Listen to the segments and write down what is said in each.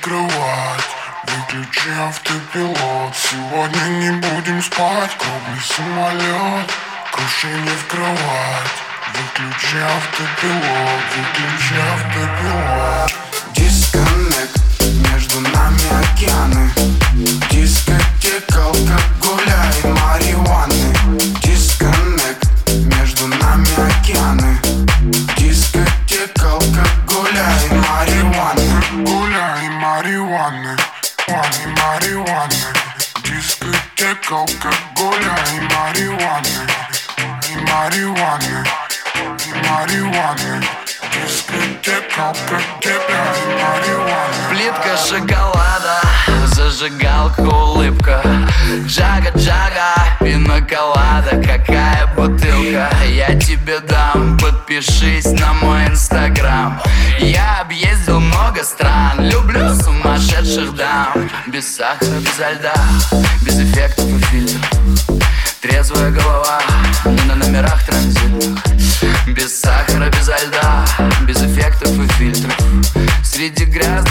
Кровать Выключи автопилот Сегодня не будем спать. Круглый самолет. Крушение в кровать. Выключи автопилот Выключи автопилот Дисконнект Между нами океаны. Дискотека, алкоголя и марихуаны Мани, марихуаны Дискотека, алкоголя и марихуаны И марихуаны И марихуаны Дискотека, алкоголя и марихуаны Плитка шоколада, зажигалка, улыбка. Джага, джага, пиноколада, какая бутылка. Я тебе дам, подпишись на мой инстаграм. Я объездил много стран, сумасшедших дам Без сахара, без льда, без эффектов и фильтров. Трезвая голова, не на номерах транзитных. Без сахара, без льда, без эффектов и фильтров. Среди грязных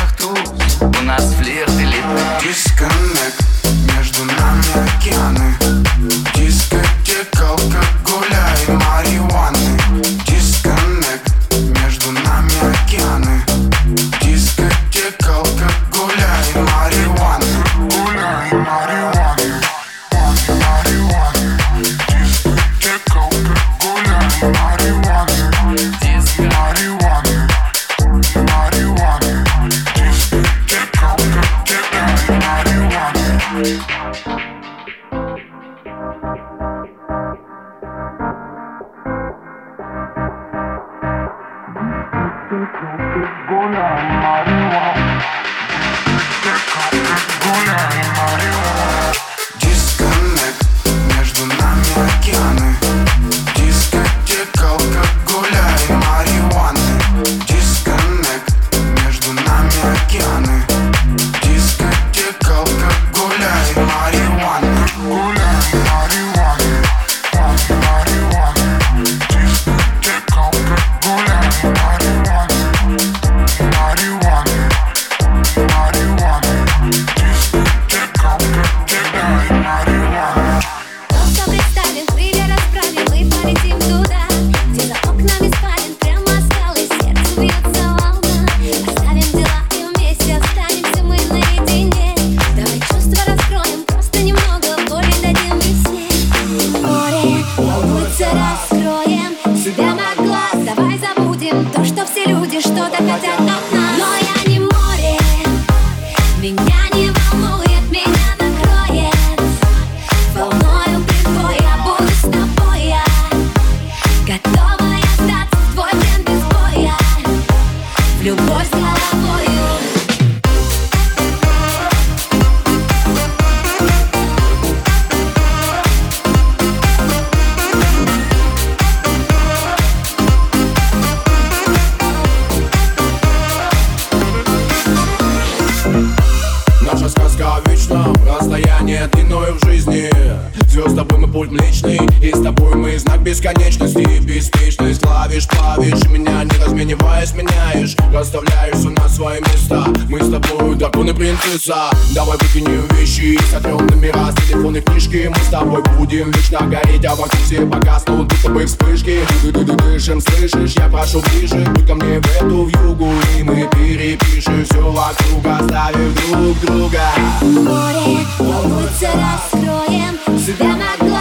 бесконечности Беспечность клавиш, плавишь Меня не размениваясь, меняешь. Расставляешь все на свои места. Мы с тобой дракон и принцесса. Давай выкинем вещи Сотрем номера. С телефонной книжки Мы с тобой будем вечно гореть. А вокруг все погаснут, будто бы вспышки. Ды -ды -ды Дышим, слышишь, я прошу ближе. Будь ко мне в эту вьюгу И мы перепишем все вокруг. Оставив друг друга. Море, волнуется, раскроем. Себя на глаз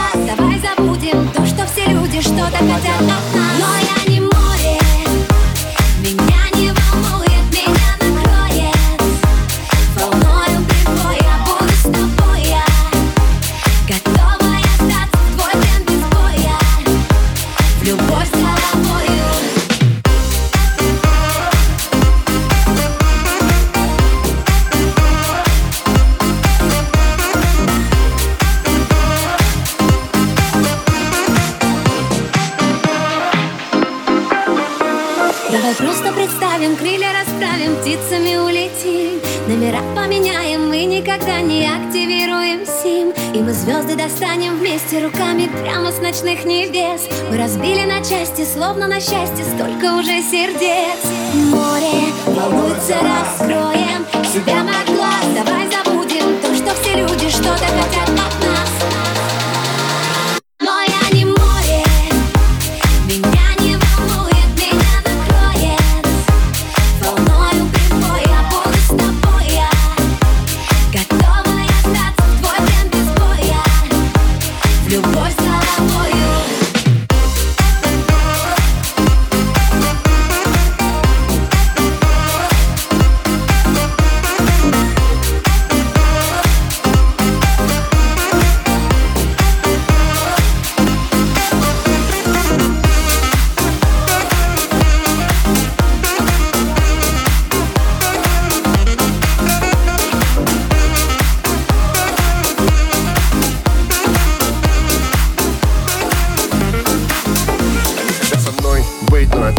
da da da da da. Словно на счастье, столько уже сердец. Море волнуется, раскроем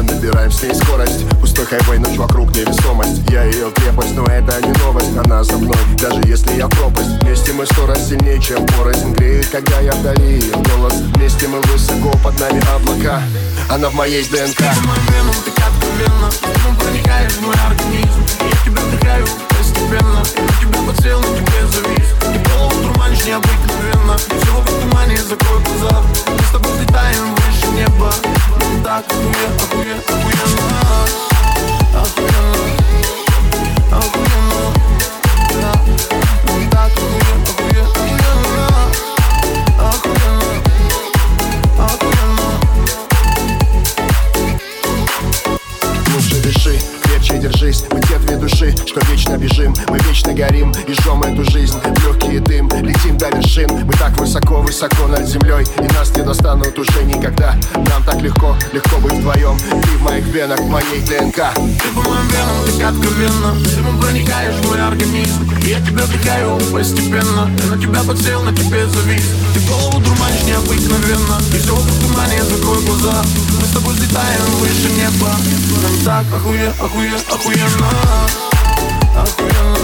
мы набираем с ней скорость Пустой хайвей, ночь вокруг невесомость. Я ее крепость, но это не новость. Она за мной, даже если я пропасть. Вместе мы сто раз сильнее, чем порознь Греет, когда я вдали ее голос. Вместе мы высоко, под нами облака. Она в моей ДНК. Ты как проникаешь в мой организм. Я тебя вдыхаю постепенно. Я тебя подсел, на тебе дурманишь необыкновенно как в тумане, закрой глаза. Мы с тобой взлетаем выше неба. Так охуенно, охуенно, охуенно высоко-высоко над землей И нас не достанут уже никогда. Нам так легко, легко быть вдвоем. Ты в моих венах, в моей ДНК. Ты по моим венам, как вена Ты проникаешь в мой организм. Я тебя вдыхаю постепенно. Я на тебя подсел, на тебе завис. Ты голову дурманишь необыкновенно. И все вокруг тумане, закрой глаза. Мы с тобой взлетаем выше неба. Нам так охуе, охуе, Охуенно. Охуенно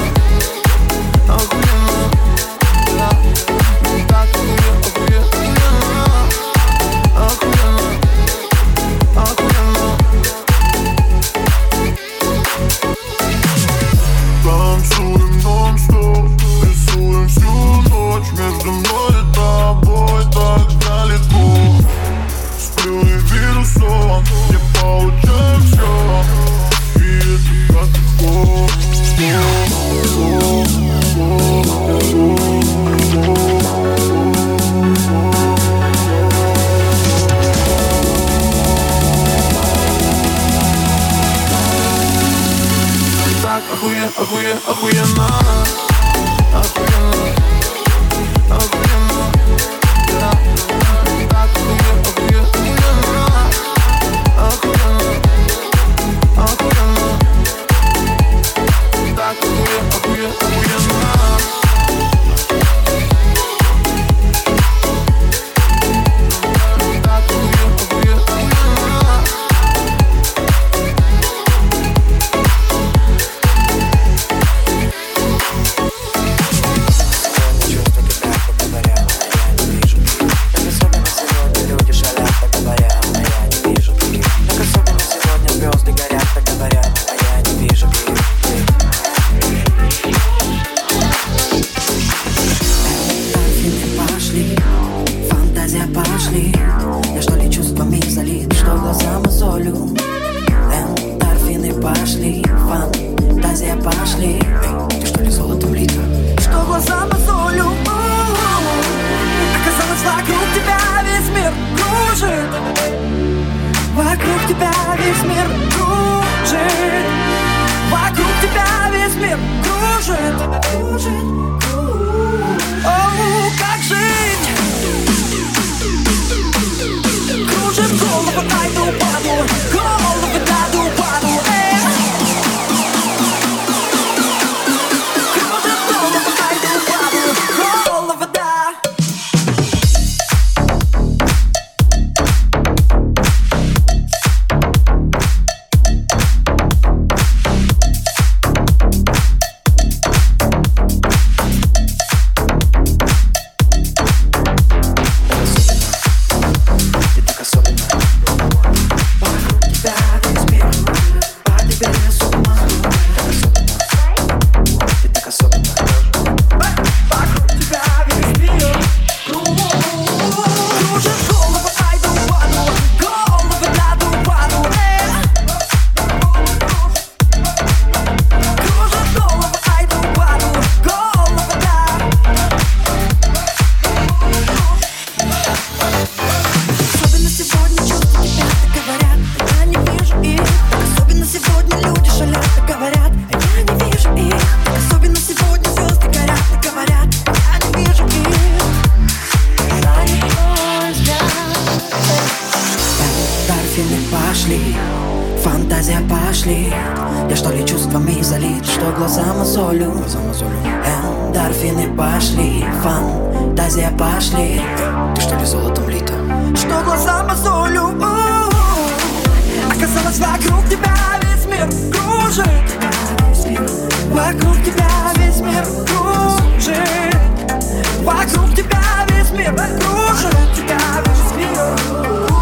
пошли Фантазия пошли. Я что ли чувствами залит, что глаза мозолю? Эндорфины пошли Фантазия пошли. Ты что ли золотом лита? Что глаза мозолю? Оказалось вокруг тебя весь мир кружит. Вокруг тебя весь мир кружит. Вокруг тебя весь мир кружит. Вокруг Тебя весь мир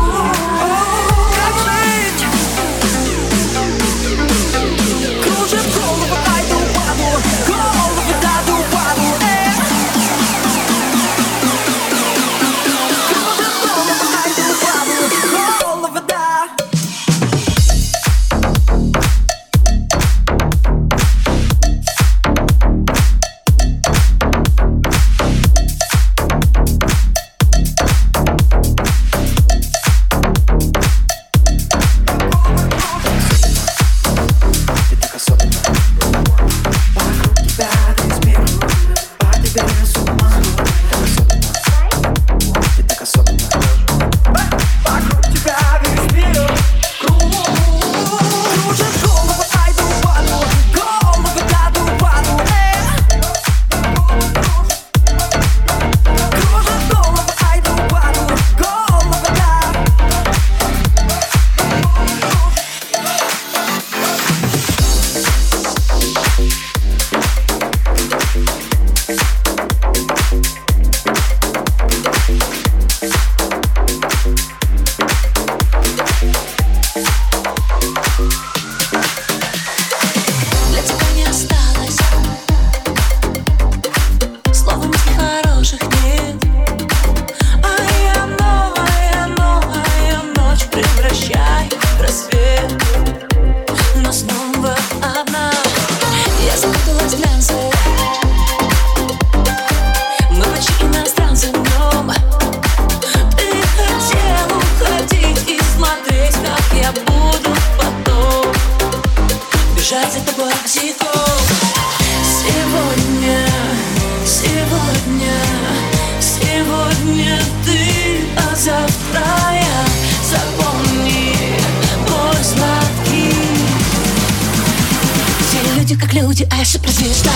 atitude, acho pra sexta.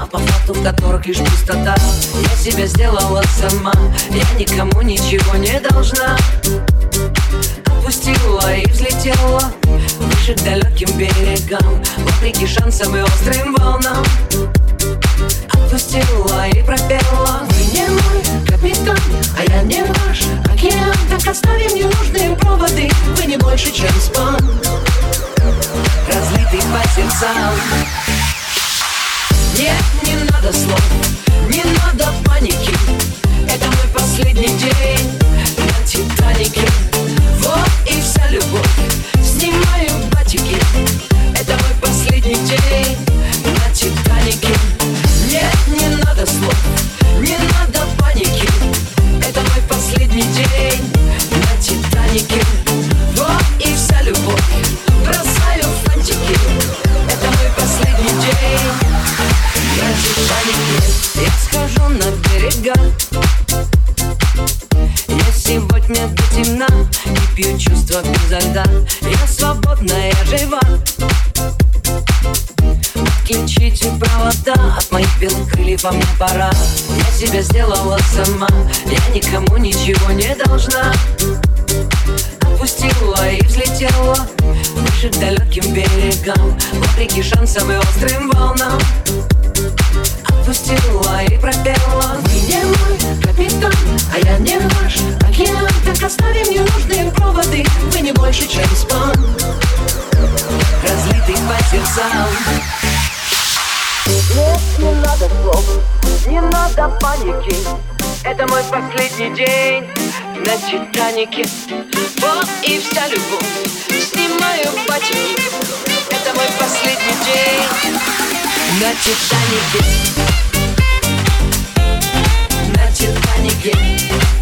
А по факту в которых лишь пустота. Я себя сделала сама, я никому ничего не должна. Отпустила и взлетела выше к далеким берегам. Вопреки шансам и острым волнам. Отпустила и пропела. Вы не мой капитан, а я не ваш океан. Так оставим ненужные проводы Вы не больше, чем спам Разлитый по сердцам Нет, не надо слов, не надо паники. Это мой последний день на Титанике Вот и вся любовь, снимаю батики. Это мой последний день на Титанике Нет, не надо слов, не надо паники. Это мой последний день на Титанике вам пора. Я себя сделала сама. Я никому ничего не должна. Отпустила и взлетела Выше к далеким берегам. Вопреки шансам и острым волнам. Отпустила и пропела. Вы не мой капитан, а я не ваш океан. Так оставим ненужные проводы Вы не больше, чем спам Разлитый по сердцам надо слов, не надо паники. Это мой последний день на Титанике Вот и вся любовь, снимаю пачки Это мой последний день на Титанике На Титанике